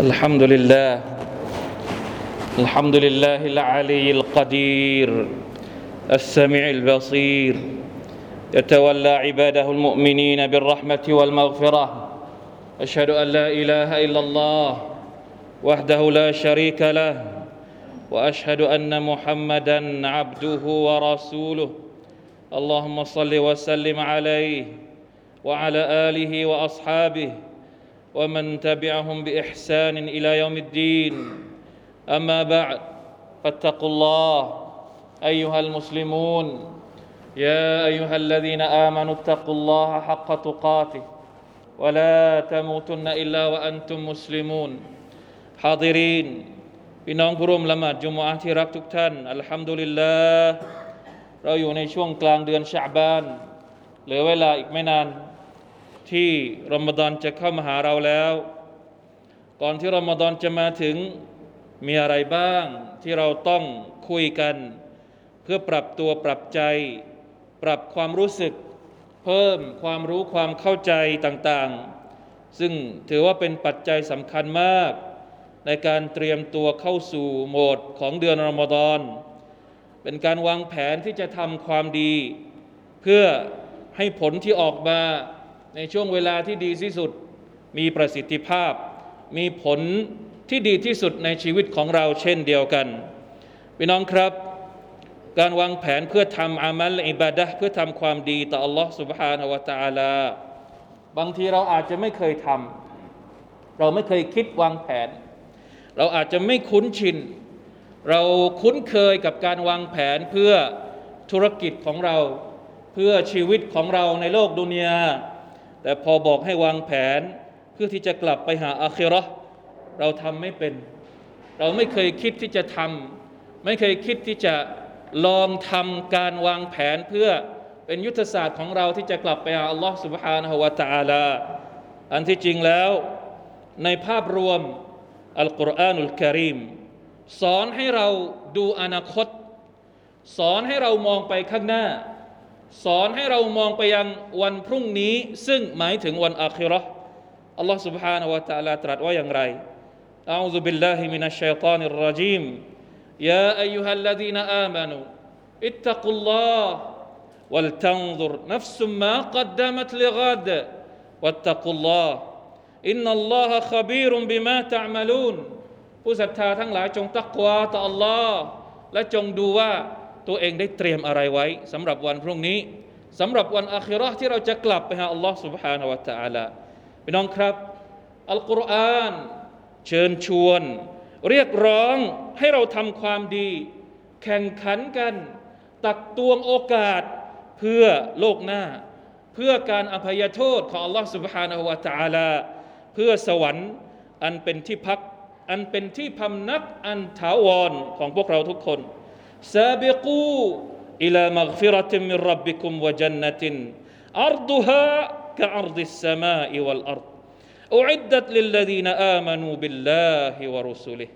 الحمد لله. الحمد لله العلي القدير السميع البصير يتولى عباده المؤمنين بالرحمة والمغفرة. أشهد أن لا إله إلا الله وحده لا شريك له وأشهد أن محمدا عبده ورسوله. اللهم صل وسلم عليه وعلى آله وأصحابه ومن تبعهم بإحسان إلى يوم الدين أما بعد فاتقوا الله أيها المسلمون يا أيها الذين آمنوا اتقوا الله حق تقاته ولا تموتن إلا وأنتم مسلمون حاضرين พี่น้องผู้ร่วมละหมาดจุมอะห์ที่รักทุกท่าน อัลฮัมดุลิลลาห์เราอยู่ในช่วงกลางเดือนชะบานเหลือเวลาอีกไม่นาน ที่รอมฎอนจะเข้ามาหาเราแล้ว ก่อนที่รอมฎอนจะมาถึงมีอะไรบ้างที่เราต้องคุยกัน เพื่อปรับตัวปรับใจ ปรับความรู้สึก เพิ่มความรู้ความเข้าใจต่างๆ ซึ่งถือว่าเป็นปัจจัยสำคัญมาก ในการเตรียมตัวเข้าสู่โหมดของเดือนรอมฎอนเป็นการวางแผนที่จะทำความดี เพื่อให้ผลที่ออกมา ในช่วงเวลาที่ดีที่สุด มีประสิทธิภาพ มีผลที่ดีที่สุดในชีวิตของเราเช่นเดียวกัน พี่น้องครับ การวางแผนเพื่อทำอามัลอิบาดะห์เพื่อทำความดีต่อ Allah سبحانه และ تعالى บางทีเราอาจจะไม่เคยทำเราไม่เคยคิดวางแผน เราอาจจะไม่คุ้นชิน เราคุ้นเคยกับการวางแผนเพื่อธุรกิจของเรา เพื่อชีวิตของเราในโลกดุนยา แต่พอบอกให้วางแผนเพื่อที่จะกลับไปหาอาคิเราะห์เราทำไม่เป็น เราไม่เคยคิดที่จะทำไม่เคยคิดที่จะลองทำการวางแผนเพื่อเป็นยุทธศาสตร์ของเราที่จะกลับไปหาอัลลอฮ์ سبحانه และ تعالى อันที่จริงแล้วในภาพรวมอัลกุรอานุลกิริมสอนให้เราดูอนาคต สอนให้เรามองไปข้างหน้า สอนให้เรามองไปยังวันพรุ่งนี้ ซึ่งหมายถึงวันอาคิเราะห์อัลลอฮ์ سبحانه และ تعالى ตรัสว่าอย่างไร أعوذ بالله من الشيطان الرجيم يا أيها الذين آمنوا اتقوا الله ولتنظر نفس ما قدمت لغد واتقوا الله إن الله خبير بما تعملون ผู้ศรัทธาทั้งหลายจงตักวาต่อ Allah และจงดูว่า ตัวเองได้เตรียมอะไรไว้สำหรับวันพรุ่งนี้สำหรับวันอาคิเราะห์ที่เราจะกลับไปหา Allah سبحانه และ تعالى พี่น้องครับ อัลกุรอานเชิญชวน เรียกร้องให้เราทำความดี แข่งขันกัน ตักตวงโอกาสเพื่อโลกหน้า เพื่อการอภัยโทษของ Allah سبحانه และ تعالى เพื่อสวรรค์อันเป็นที่พัก อันเป็นที่พำนักอันถาวรของพวกเราทุกคน ซาบิกูอิลามักฟิรติมิรับบิคุมว كأرض السماء والأرض أعدت للذين آمنوا بالله ورسوله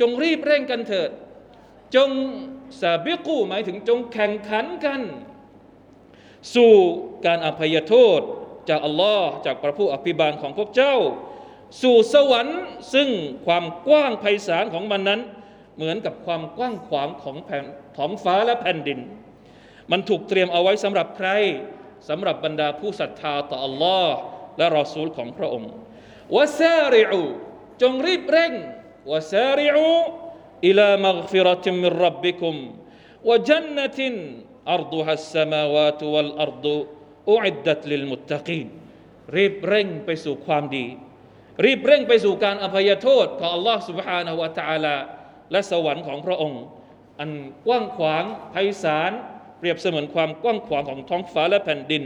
จงรีบเร่งกันเถิด จงซาบิกูหมายถึงจงแข่งขันกัน สู่การอภัยโทษจากอัลลอฮ์จากพระผู้อภิบาลของพวกเจ้า สู่สวรรค์ซึ่งความกว้างไพศาลของมันนั้น เหมือนกับความกว้างขวางของแผ่นท้องฟ้าและแผ่นดิน มันถูกเตรียมเอาไว้สำหรับใครสำหรับบรรดาผู้ศรัทธาต่ออัลลอฮ์และรอซูลของพระองค์วะซาริอูจงรีบเร่งวะซาริอูอิลามักฟิรติมินรับบิคุมวะจันนตินอัรดุฮัสสมาวาตุวัลอัรดุอุอิดดัตลิลมุตตะกีนรีบเร่งไปสู่ความดี รีบเร่งไปสู่การอภัยโทษของ Allah سبحانه และ تعالى และสวรรค์ของพระองค์ อันกว้างขวางไพศาลเปรียบเสมือนความกว้างขวางของท้องฟ้าและแผ่นดิน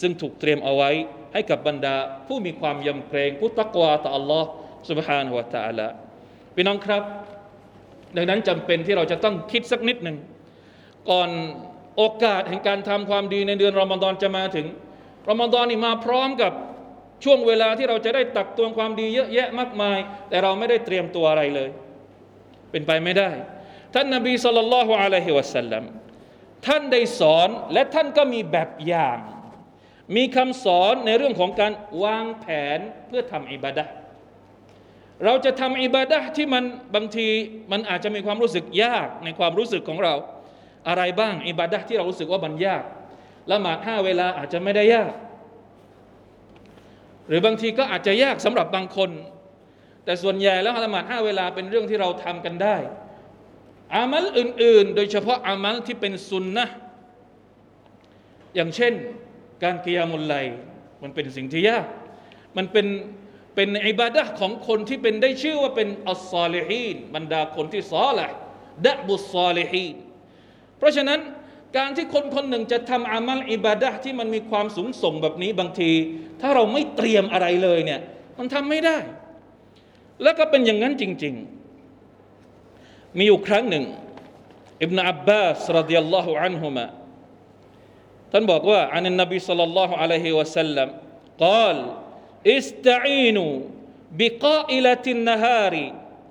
ซึ่งถูกเตรียมเอาไว้ให้กับบรรดาผู้มีความยำเกรงผู้ตักวาต่อ Allah سبحانه และ تعالى พี่น้องครับ ดังนั้นจำเป็นที่เราจะต้องคิดสักนิดหนึ่ง ก่อนโอกาสแห่งการทำความดีในเดือนรอมฎอนจะมาถึงรอมฎอนนี่มาพร้อมกับช่วงเวลาที่เราจะได้ตักตวงความดีเยอะแยะมากมาย แต่เราไม่ได้เตรียมตัวอะไรเลย เป็นไปไม่ได้ ท่านนบีสุลต่านละฮ์อะลัยฮิวะสัลลัมท่านได้สอนและท่านก็มีแบบอย่าง มีคำสอนในเรื่องของการวางแผนเพื่อทำอิบาดะเราจะทำอิบาดะที่มันบางทีมันอาจจะมีความรู้สึกยากในความรู้สึกของเรา อะไรบ้างอิบาดะที่เรารู้สึกว่ามันยากละหมาดห้าเวลาอาจจะไม่ได้ยาก หรือบางทีก็อาจจะยากสำหรับบางคน แต่ส่วนใหญ่แล้วละหมาดห้าเวลาเป็นเรื่องที่เราทำกันได้ อามัลอื่น ๆ โดยเฉพาะอามัลที่เป็นซุนนะอย่างเช่น การกิยามุลไลมันเป็นสิ่งที่ยาก มันเป็นเป็นอิบาดะของคนที่เป็นได้ชื่อว่าเป็นอัลซอลิฮีนบรรดาคนที่ซอละดะบุซอลิฮีนเพราะฉะนั้นการที่คนคนหนึ่งจะทำอามัลอิบาดะที่มันมีความสูงส่งแบบนี้บางที ถ้าเราไม่เตรียมอะไรเลยเนี่ยมันทำไม่ได้ แล้วก็เป็นอย่างนั้นจริง ๆ มีอยู่ครั้งหนึ่งอิบนาอับบาสรดิยัลลอฮุอันฮุมะท่านบอกว่าอันนบีสัลลัลลอฮุอะลัยฮิวะสัลลัมกล่าวอิสตัอีนูบิกาอิลตินนฮารี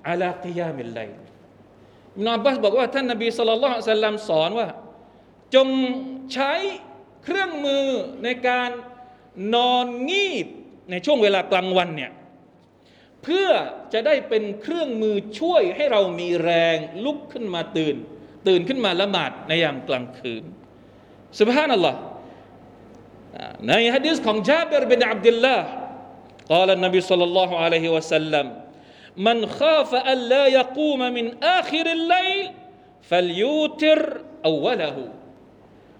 อัลากิยามิลไลอิบนาอับบาสบอกว่าท่านนบีสัลลัลลอฮุอะลัยฮิวะสัลลัมสอนว่า จงใช้เครื่องมือในการนอนงีบในช่วงเวลากลางวันเนี่ย เพื่อจะได้เป็นเครื่องมือช่วยให้เรามีแรงลุกขึ้นมาตื่น ตื่นขึ้นมาละหมาดในยามกลางคืนสุบฮานัลลอฮ์ในฮะดีษของจาบิรบินอับดุลลาห์ قال النبي صلى الله عليه وسلم من خاف أن لا يقوم من آخر الليل فليوتر أوله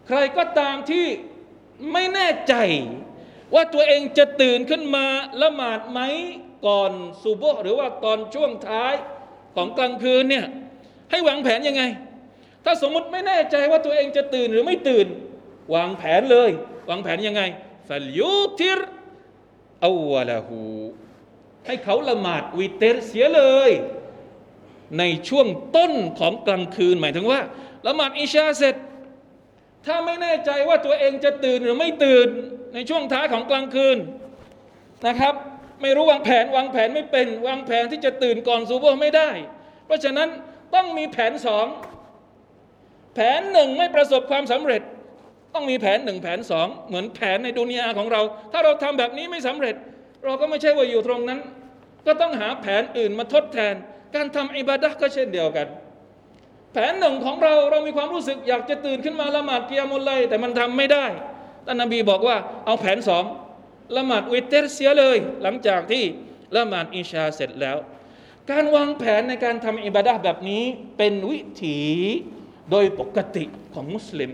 ใครก็ตามที่ไม่แน่ใจ ว่าตัวเองจะตื่นขึ้นมาละหมาดไหม ก่อนซุบหรือว่าตอนช่วงท้ายของกลางคืนเนี่ยให้วางแผนยังไง ถ้าสมมติไม่แน่ใจว่าตัวเองจะตื่นหรือไม่ตื่น วางแผนเลย วางแผนยังไงฟัลยูทิรอาวะละหูให้เขาละหมาดวิเตรเสียเลย ในช่วงต้นของกลางคืนหมายถึงว่า ละหมาดอิชาเสร็จ ถ้าไม่แน่ใจว่าตัวเองจะตื่นหรือไม่ตื่นในช่วงท้ายของกลางคืนนะครับ ไม่รู้วางแผน วางแผนไม่เป็น วางแผนที่จะตื่นก่อนซูโบไม่ได้ เพราะฉะนั้นต้องมีแผนสองแผนหนึ่งไม่ประสบความสำเร็จ ต้องมีแผนหนึ่งแผนสองเหมือนแผนในดุนยาของเรา ถ้าเราทำแบบนี้ไม่สำเร็จ เราก็ไม่ใช่ว่าอยู่ตรงนั้น ก็ต้องหาแผนอื่นมาทดแทน การทำอิบาดะก็เช่นเดียวกัน แผนหนึ่งของเราเรามีความรู้สึกอยากจะตื่นขึ้นมาละหมาดเกียามุลไลแต่มันทำไม่ได้ท่านนบีบอกว่าเอาแผนสอง ละหมาดวิเตรเสียเลย หลังจากที่ละหมาดอิชาเสร็จแล้ว การวางแผนในการทำอิบาดะห์แบบนี้เป็นวิถีโดยปกติของมุสลิม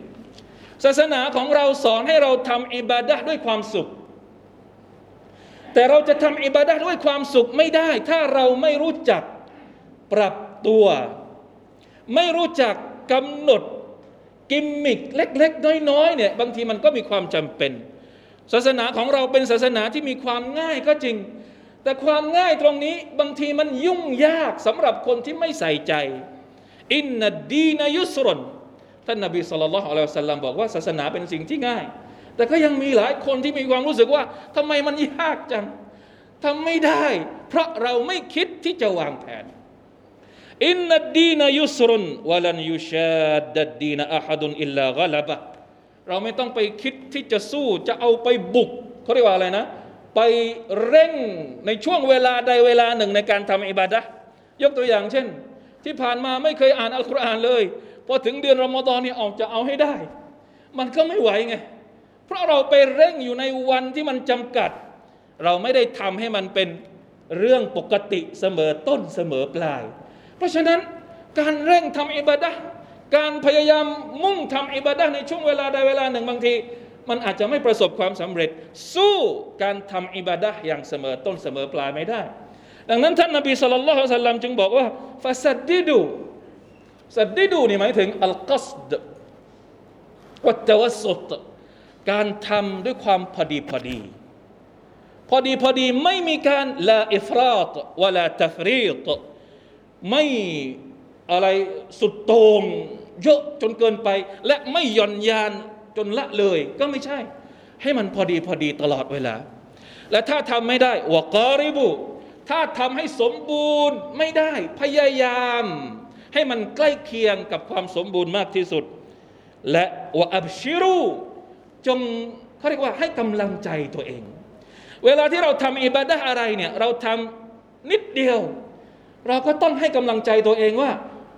ศาสนาของเราสอนให้เราทำอิบาดะห์ด้วยความสุข แต่เราจะทำอิบาดะห์ด้วยความสุขไม่ได้ ถ้าเราไม่รู้จักปรับตัว ไม่รู้จักกำหนดกิมมิกเล็ก ๆ น้อยๆเนี่ยบางทีมันก็มีความจำเป็น ศาสนาของเราเป็นศาสนาที่มีความง่ายก็จริง แต่ความง่ายตรงนี้บางทีมันยุ่งยากสำหรับคนที่ไม่ใส่ใจ อินนัดดีนายุสรนท่านนบีสุลต่านละฮ์อัลลอฮฺสัลลัมบอกว่าศาสนาเป็นสิ่งที่ง่าย แต่ก็ยังมีหลายคนที่มีความรู้สึกว่าทำไมมันยากจังทำไม่ได้ เพราะเราไม่คิดที่จะวางแผนอินนัดดีนายุสรุนวลันยุชาดัดดีนอะฮัดุนอิลลากลบะ เราไม่ต้องไปคิดที่จะสู้จะเอาไปบุกเขาเรียกว่าอะไรนะ ไปเร่งในช่วงเวลาใดเวลาหนึ่งในการทำอิบาดะยกตัวอย่างเช่น ที่ผ่านมาไม่เคยอ่านอัลกุรอานเลยพอถึงเดือนรอมฎอนเนี่ยออกจะเอาให้ได้ มันก็ไม่ไหวไง เพราะเราไปเร่งอยู่ในวันที่มันจำกัด เราไม่ได้ทำให้มันเป็นเรื่องปกติเสมอต้นเสมอปลาย เพราะฉะนั้นการเร่งทำอิบาดะ การพยายามมุ่งทำอิบาดะในช่วงเวลาใดเวลาหนึ่งบางที มันอาจจะไม่ประสบความสำเร็จ สู้การทำอิบาดะอย่างเสมอต้นเสมอปลายไม่ได้ ดังนั้นท่านนบีสุลต่านละฮ์สัลลัมจึงบอกว่าฟาสัดดิดูสัดดิดูนี่หมายถึงอัลกัสดวัตวัสุตการทำด้วยความพอดีพอดี พอดีพอดีไม่มีการลาอิฟราตวะลาตฟรีตไม่ อะไรสุดโต่งเยอะจนเกินไป และไม่หย่อนยานจนละเลย ก็ไม่ใช่ ให้มันพอดีพอดีตลอดเวลา และถ้าทำไม่ได้วกอริบุถ้าทำให้สมบูรณ์ไม่ได้พยายาม ให้มันใกล้เคียงกับความสมบูรณ์มากที่สุด และวอับชิรูจงเขาเรียกว่าให้กำลังใจตัวเอง เวลาที่เราทำอิบาดะอะไรเนี่ยเราทำนิดเดียว เราก็ต้องให้กำลังใจตัวเองว่า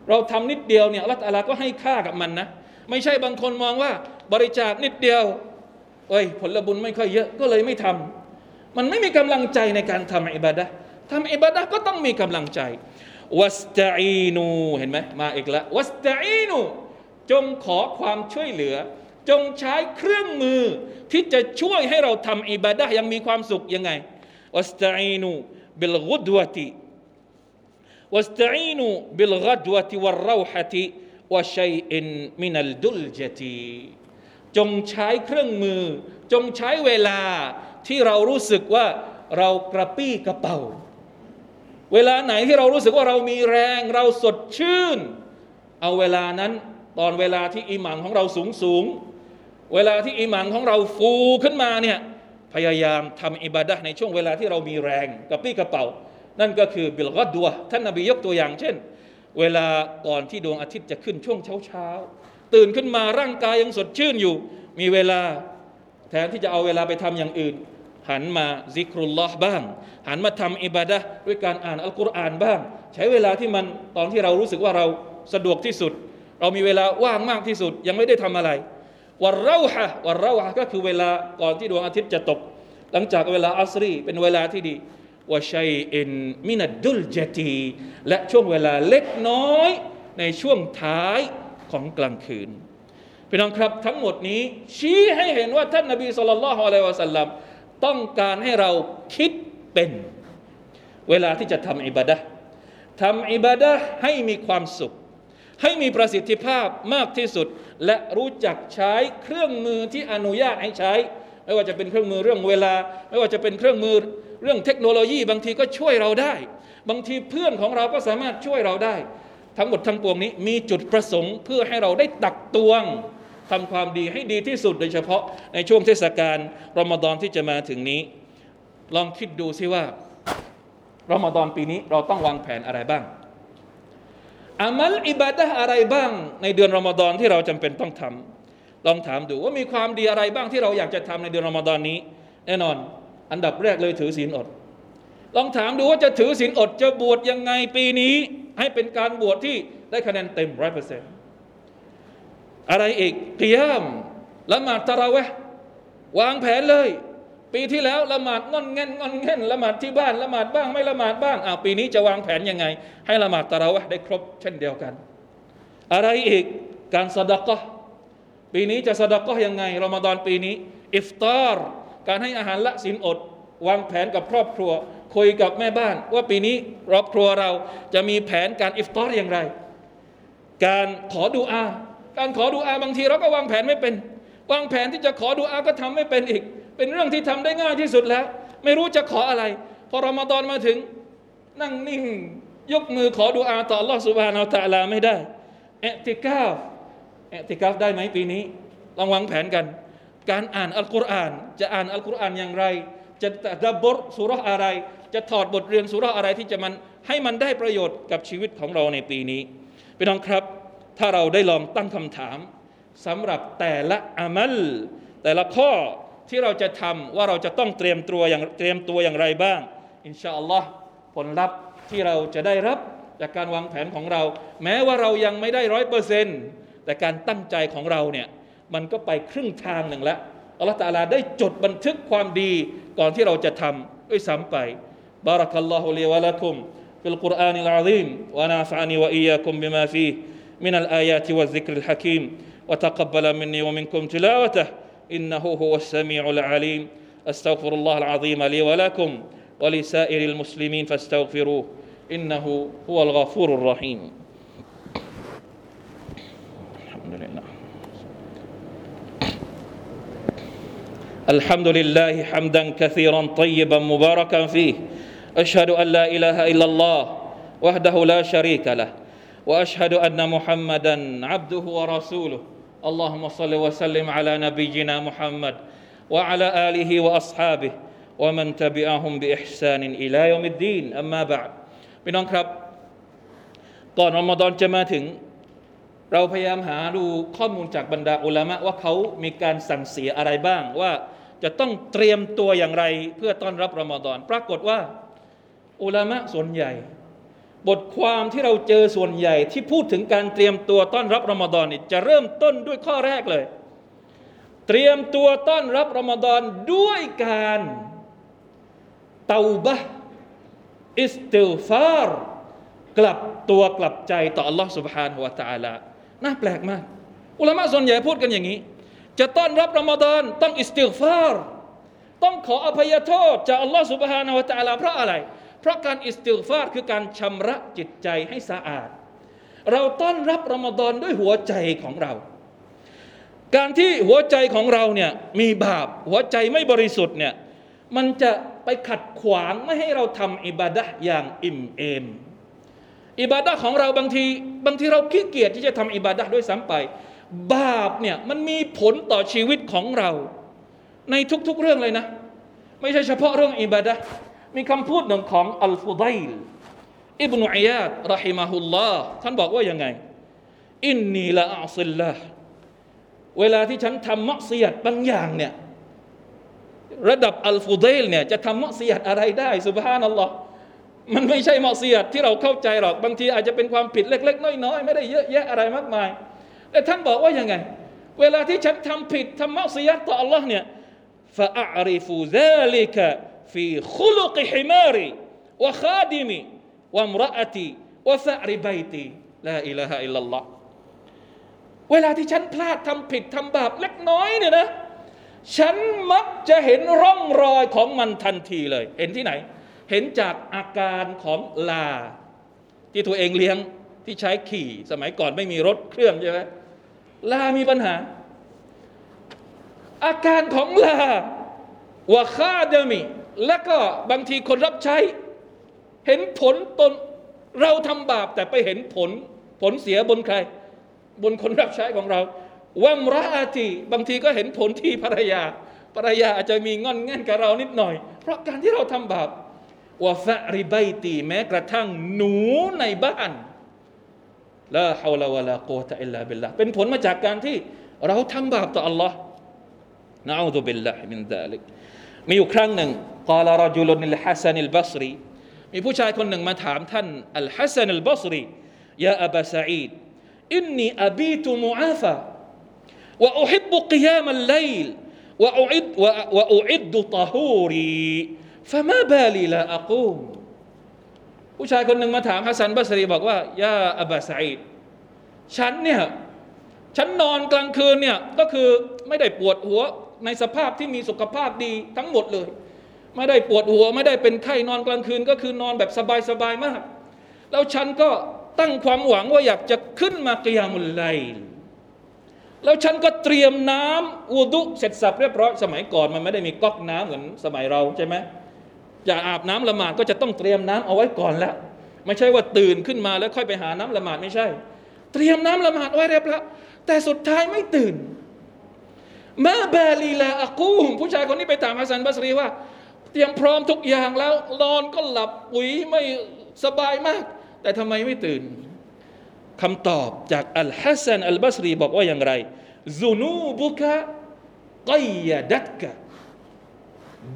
เราทำนิดเดียวเนี่ยอัลลอฮฺตอาลาก็ให้ค่ากับมันนะ ไม่ใช่บางคนมองว่าบริจาคนิดเดียวเอ้ยผลบุญไม่ค่อยเยอะก็เลยไม่ทำมันไม่มีกำลังใจในการทำอิบาดะทำอิบาดะก็ต้องมีกำลังใจวัสตะอีนูเห็นไหมมาอีกแล้ววัสตะอีนูจงขอความช่วยเหลือ จงใช้เครื่องมือที่จะช่วยให้เราทำอิบาดะยังมีความสุขยังไงวัสต واستعينوا بالغدوة والروحة وشيء من الدلجة จจงใช้เครื่องมือ จงใช้เวลาที่เรารู้สึกว่าเรากระปี้กระเป๋า เวลาไหนที่เรารู้สึกว่าเรามีแรง เราสดชื่น เอาเวลานั้นตอนเวลาที่อิหมังของเราสูงสูงเวลาที่อิหมังของเราฟูขึ้นมาเนี่ยพยายามทำอิบาดะในช่วงเวลาที่เรามีแรงกระปี้กระเป๋า นั่นก็คือบิลกัดดัวท่านนบียกตัวอย่าง เช่น เวลาก่อนที่ดวงอาทิตย์จะขึ้นช่วงเช้าเช้าตื่นขึ้นมาร่างกายยังสดชื่นอยู่ มีเวลาแทนที่จะเอาเวลาไปทำอย่างอื่น หันมาซิกรุลลอฮ์บ้าง หันมาทำอิบาดะด้วยการอ่านอัลกุรอานบ้าง ใช้เวลาที่มันตอนที่เรารู้สึกว่าเราสะดวกที่สุด เรามีเวลาว่างมากที่สุดยังไม่ได้ทำอะไรวันเราฮะวันเราฮะก็คือเวลาก่อนที่ดวงอาทิตย์จะตก หลังจากเวลาอัสรีเป็นเวลาที่ดี วชัยอินมินัดดุลเจตีและช่วงเวลาเล็กน้อยในช่วงท้ายของกลางคืนพี่น้องครับทั้งหมดนี้ชี้ให้เห็นว่าท่านนบีสุลต่านละฮ์อะลัยวะสัลลัมต้องการให้เราคิดเป็น เวลาที่จะทำอิบาดะทำอิบาดะให้มีความสุข ให้มีประสิทธิภาพมากที่สุด และรู้จักใช้เครื่องมือที่อนุญาตให้ใช้ ไม่ว่าจะเป็นเครื่องมือเรื่องเวลา ไม่ว่าจะเป็นเครื่องมือ เรื่องเทคโนโลยีบางทีก็ช่วยเราได้ บางทีเพื่อนของเราก็สามารถช่วยเราได้ ทั้งหมดทั้งปวงนี้มีจุดประสงค์เพื่อให้เราได้ตักตวงทำความดีให้ดีที่สุดโดยเฉพาะในช่วงเทศกาลรอมฎอนที่จะมาถึงนี้ ลองคิดดูซิว่ารอมฎอนปีนี้เราต้องวางแผนอะไรบ้างอามัลอิบาดะอะไรบ้างในเดือนรอมฎอนที่เราจำเป็นต้องทำลองถามดูว่ามีความดีอะไรบ้างที่เราอยากจะทำในเดือนรอมฎอนนี้ แน่นอน อันดับแรกเลยถือศีลอด ลองถามดูว่าจะถือศีลอดจะบวชยังไงปีนี้ ให้เป็นการบวชที่ได้คะแนนเต็มร้อยเปอร์เซ็นต์อะไรอีกกิยามละหมาดตะราะเวห์วางแผนเลย ปีที่แล้วละหมาดงอนเง่นงอนเง่นละหมาดที่บ้านละหมาดบ้างไม่ละหมาดบ้างอ้าวปีนี้จะวางแผนยังไง ให้ละหมาดตะราะเวห์ได้ครบเช่นเดียวกัน อะไรอีกการสดกะปีนี้จะสดกะยังไงรอมฎอนปีนี้ อิฟตาร์ การให้อาหารละศีลอด วางแผนกับครอบครัว คุยกับแม่บ้าน ว่าปีนี้ครอบครัวเราจะมีแผนการอิฟตาร์อย่างไร การขอดูอา การขอดูอาบางทีเราก็วางแผนไม่เป็น วางแผนที่จะขอดูอาก็ทำไม่เป็นอีก เป็นเรื่องที่ทำได้ง่ายที่สุดแล้ว ไม่รู้จะขออะไร พอรอมฎอนมาถึง นั่งนิ่ง ยกมือขอดูอาต่อ Allah سبحانه และ تعالى ไม่ได้ เอติกาฟ เอติกาฟได้ไหมปีนี้ ลองวางแผนกัน การอ่านอัลกุรอาน จะอ่านอัลกุรอานอย่างไร จะดับบทสุราะห์อะไร จะถอดบทเรียนสุราะห์อะไรที่จะมันให้มันได้ประโยชน์กับชีวิตของเราในปีนี้พี่น้องครับ ถ้าเราได้ลองตั้งคำถามสำหรับแต่ละอามัล แต่ละข้อที่เราจะทำว่าเราจะต้องเตรียมตัวอย่างเตรียมตัวอย่างไรบ้าง อินชาอัลลอฮ์ผลลัพธ์ที่เราจะได้รับจากการวางแผนของเรา แม้ว่าเรายังไม่ได้ร้อยเปอร์เซนต์แต่การตั้งใจของเราเนี่ย มันก็ไปครึ่งทางหนึ่งแล้วอัลลอฮฺตาลาได้จดบันทึกความดีก่อนที่เราจะทำด้วยซ้ำไปบารักัลลอฮุลีวะลักุม في القرآن العظيم ونافعني وإياكم بما فيه من الآيات والذكر الحكيم وتقبل مني ومنكم تلاوته إنه هو السميع العليم أستغفر الله العظيم لي ولكم ولسائر المسلمين فاستغفروه إنه هو الغفور الرحيم الحمد لله حمدا كثيرا طيبا مباركا فيه أشهد أن لا إله إلا الله وحده لا شريك له وأشهد أن محمدا عبده ورسوله اللهم صل وسلم على نبينا محمد وعلى آله وأصحابه ومن تبعهم بإحسان إلى يوم الدين أما بعد พี่น้องครับก่อนรอมฎอนจมาถึเราพยายามหาดูข้อมูลจากบรรดาอุลามะว่าเขามีการสั่งเสียอะไรบ้างว่า จะต้องเตรียมตัวอย่างไรเพื่อต้อนรับรอมฎอน ปรากฏว่า อุลามะส่วนใหญ่ บทความที่เราเจอส่วนใหญ่ที่พูดถึงการเตรียมตัวต้อนรับรอมฎอนนี่จะเริ่มต้นด้วยข้อแรกเลย เตรียมตัวต้อนรับรอมฎอนด้วยการเตาบะห์อิสติลฟาร์กลับตัวกลับใจต่อ Allah سبحانه และ تعالى น่าแปลกมาก อุลามะส่วนใหญ่พูดกันอย่างนี้ จะต้อนรับรอมฎอนต้อง استغفار ต้องขออภัยโทษจากอัลลอฮฺ سبحانه وتعالى เพราะอะไร เพราะการ استغفار คือการชำระจิตใจให้สะอาด เราต้อนรับรอมฎอนด้วยหัวใจของเรา การที่หัวใจของเราเนี่ยมีบาปหัวใจไม่บริสุทธิ์เนี่ยมันจะไปขัดขวางไม่ให้เราทำอิบาดะอย่างอิ่มเอมอิบาดะของเราบางทีบางทีเราขี้เกียจที่จะทำอิบาดะด้วยซ้ำไป บาปเนี่ยมันมีผลต่อชีวิตของเรา ในทุกๆเรื่องเลยนะ ไม่ใช่เฉพาะเรื่องอิบาดะมีคำพูดหนึ่งของอัลฟุดัยลอิบนุอิยาดรหิมะฮุลลอฮ์ท่านบอกว่ายังไง อินนีละอัซิลละเวลาที่ฉันทำมักเสียดบางอย่างเนี่ยระดับอัลฟุเดลเนี่ยจะทำมักเสียดอะไรได้สุบฮานัลลอฮ์มันไม่ใช่มักเสียดที่เราเข้าใจหรอก บางทีอาจจะเป็นความผิดเล็ก ๆ น้อยๆไม่ได้เยอะแยะอะไรมากมาย แต่ท่านบอกว่ายังไง เวลาที่ฉันทำผิดทำมักเสียดต่ออัลลอฮ์เนี่ย فأعرف ذلك في خلق حماري وخادمي وامرأتي وثأر بيتي لا إله إلا الله เวลาที่ฉันพลาดทำผิดทำบาปเล็กน้อยเนี่ยนะ ฉันมักจะเห็นร่องรอยของมันทันทีเลย เห็นที่ไหน เห็นจากอาการของลา ที่ตัวเองเลี้ยงที่ใช้ขี่ สมัยก่อนไม่มีรถเครื่องใช่ไหม ลามีปัญหา อาการของลาวะคาเดมิและก็บางทีคนรับใช้ เห็นผลตนเราทำบาปแต่ไปเห็นผล ผลเสียบนใคร บนคนรับใช้ของเราวัมราอาทีบางทีก็เห็นผลที่ภรรยาภรรยาอาจจะมีงอนแง่นกับเรานิดหน่อย เพราะการที่เราทำบาปวะฟะริไบตีแม้กระทั่งหนูในบ้าน ละฮาวลาวะลาโกตะอิลลาบิลลาเป็นผลมาจากการที่เราทำบาปต่อ Allah นะอูซุบิลลาฮิมินซาลิกมีอยู่ครั้งหนึ่งกาลารจุลุนอัลฮัสซันอัลบัสรีมีผู้ชายคนหนึ่งมาถามท่านอัลฮัสซันอัลบัสรียาอับาซาอีด إني أبيت معافى وأحب قيام الليل وأعد, وأعد طهوري فما بالي لا أقوم ผู้ชายคนหนึ่งมาถามฮัสซันบัสรีบอกว่าيا أبا سعيدฉันเนี่ยฉันนอนกลางคืนเนี่ยก็คือไม่ได้ปวดหัวในสภาพที่มีสุขภาพดีทั้งหมดเลย ไม่ได้ปวดหัวไม่ได้เป็นไข้นอนกลางคืน ก็คือนอนแบบสบายๆมาก แล้วฉันก็ตั้งความหวังว่าอยากจะขึ้นมากิยามุลไลแล้วฉันก็เตรียมน้ำอูดุเสร็จสับเรียบร้อยสมัยก่อนมันไม่ได้มีก๊อกน้ำเหมือนสมัยเราใช่ไหม จะอาบน้ำละหมาดก็จะต้องเตรียมน้ำเอาไว้ก่อนแล้ว ไม่ใช่ว่าตื่นขึ้นมาแล้วค่อยไปหาน้ำละหมาดไม่ใช่ เตรียมน้ำละหมาดไว้เรียบร้อยแต่สุดท้ายไม่ตื่นมาบาลีลาอากูมผู้ชายคนนี้ไปถามฮัสซันบัสรีว่า เตรียมพร้อมทุกอย่างแล้วนอนก็หลับปุ๋ยไม่สบายมาก แต่ทำไมไม่ตื่นคำตอบจากอัลฮัสซันอัลบัสรีบอกว่าอย่างไรซูนูบุกะกยดัตกะ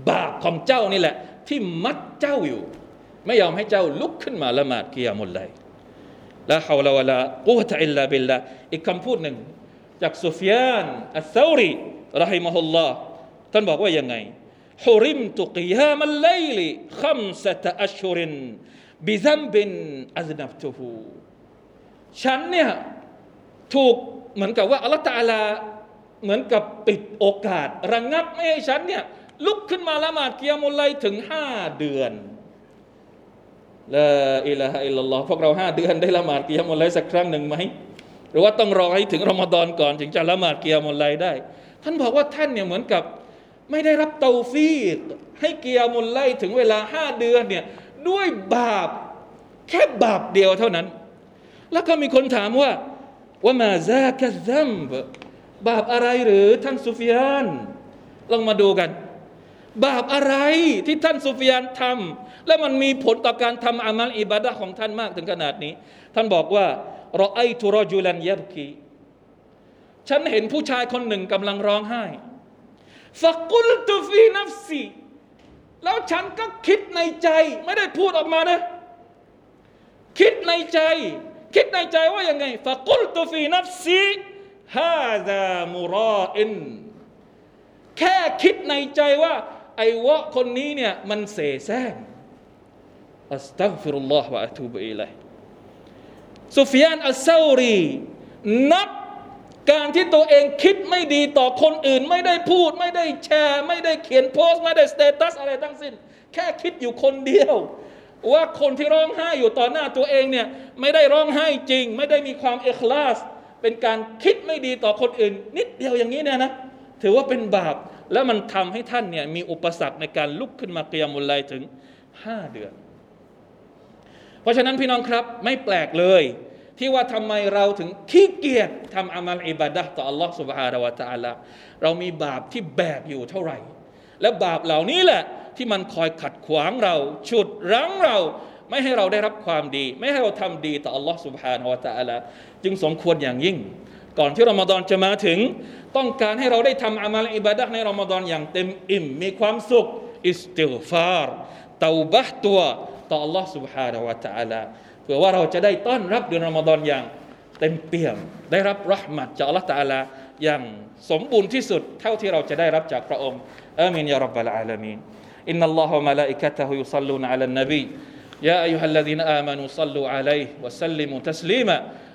บาปของเจ้านี่แหละ ที่มัดเจ้าอยู่ ไม่ยอมให้เจ้าลุกขึ้นมาละหมาดقيام الليل لا حول ولا قوة إلا بالله อีกคำพูดหนึ่ง จากซุฟยานอัลซารีรหิมะฮุลลอฮ์ท่านบอกว่ายังไงฮุริมตุกิยามัลไลลิขัมสตะอัชฮุรินบิซัมบินอัซนับตุฮูฉันเนี่ยถูกเหมือนกับว่าอัลลอฮฺ تعالىเหมือนกับปิดโอกาส ระงงับไม่ให้ฉันเนี่ย ลุกขึ้นมาละหมาดกิยมุลไลถึงห้าเดือนละอิลาฮะอิลลัลลอฮ์พวกเราห้าเดือนได้ละหมาดกิยมุลไลสักครั้งหนึ่งไหมหรือว่าต้องรอให้ถึงรอมฎอนก่อนถึงจะละหมาดกิยมุลไลได้ ท่านบอกว่าท่านเนี่ยเหมือนกับไม่ได้รับเตาฟีกให้เกิยมุลไลถึงเวลาห้าเดือนเนี่ยด้วยบาปแค่บาปเดียวเท่านั้น แล้วก็มีคนถามว่าว่ามาซากัซัมบาปอะไรหรือท่านซุฟยานลองมาดูกัน บาปอะไรที่ท่านซุฟยานทำและมันมีผลต่อการทำอามัลอิบาดะของท่านมากถึงขนาดนี้ ท่านบอกว่าرأيت رجلا يبكي ฉันเห็นผู้ชายคนหนึ่งกำลังร้องไห้فقلت في نفسي แล้วฉันก็คิดในใจ ไม่ได้พูดออกมานะ คิดในใจ คิดในใจว่ายังไงفقلت في نفسي هذا مراء แค่คิดในใจว่า ไอ้วะคนนี้เนี่ยมันเสแสร้งอัสตัฆฟิรุลลอฮ์วะอะตูบอิลัยซุฟยานอัสซารี นับการที่ตัวเองคิดไม่ดีต่อคนอื่น ไม่ได้พูด ไม่ได้แชร์ ไม่ได้เขียนโพสต์ ไม่ได้ status อะไรทั้งสิ้น แค่คิดอยู่คนเดียว ว่าคนที่ร้องไห้อยู่ต่อหน้าตัวเองเนี่ยไม่ได้ร้องไห้จริง ไม่ได้มีความเอกลาส เป็นการคิดไม่ดีต่อคนอื่น นิดเดียวอย่างนี้เนี่ยนะ ถือว่าเป็นบาป แล้วมันทำให้ท่านเนี่ยมีอุปสรรคในการลุกขึ้นมาเกียมุลไลถึง 5 เดือน เพราะฉะนั้นพี่น้องครับไม่แปลกเลย ที่ว่าทำไมเราถึงขี้เกียจทำอามัลอิบาดะต่ออัลลอฮ์สุบฮานาวะตะอัลาเรามีบาปที่แบกอยู่เท่าไหร่ และบาปเหล่านี้แหละที่มันคอยขัดขวางเราฉุดรั้งเราไม่ให้เราได้รับความดี ไม่ให้เราทำดีต่ออัลลอฮ์สุบฮานาวะตะอัลาจึงสมควรอย่างยิ่ง ก่อนที่รอมฎอนจะมาถึง ต้องการให้เราได้ทำอามัลอิบาดะห์ในรอมฎอนอย่างเต็มอิ่ม มีความสุข อิสติฆฟารเตาบะห์ตัวต่อ Allah سبحانه และ تعالى เผื่อว่าเราจะได้ต้อนรับเดือนรอมฎอนอย่างเต็มเปี่ยม ได้รับรหมัดจากอัลลอฮฺตะอาลาอย่างสมบูรณ์ที่สุด เท่าที่เราจะได้รับจากพระองค์อามีนยารับบะลอาลามีนอินนัลลอฮฺวะมะลาอิกะตะฮุยุศ็อลลูนอะลันนบี يا أيها الذين آمنوا صلوا عليه وسلموا تسليما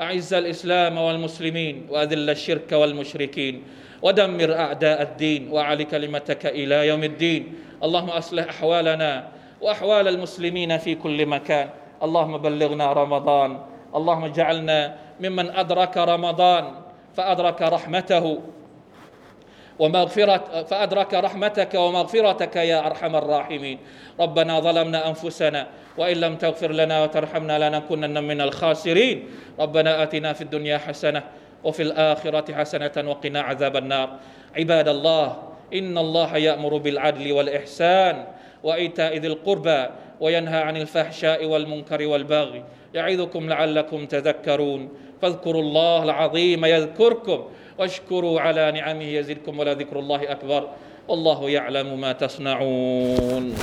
أعز الإسلام والمسلمين وأذل الشرك والمشركين ودمر أعداء الدين وأعل كلمتك إلى يوم الدين. اللهم أصلح أحوالنا وأحوال المسلمين في كل مكان. اللهم بلغنا رمضان. اللهم اجعلنا ممن أدرك رمضان فأدرك رحمته. ومغفرة فأدرك رحمتك ومغفرتك يا أرحم الراحمين. ربنا ظلمنا أنفسنا وإن لم تغفر لنا وترحمنا لنكونن من الخاسرين. ربنا آتنا في الدنيا حسنة وفي الآخرة حسنة وقنا عذاب النار. عباد الله إن الله يأمر بالعدل والإحسان وإيتاء ذي القربى وينهى عن الفحشاء والمنكر والبغي يعظكم لعلكم تذكرون. فاذكروا الله العظيم يذكركم. واشكروا على نعمه يزدكم ولذكر الله أكبر. والله يعلم ما تصنعون.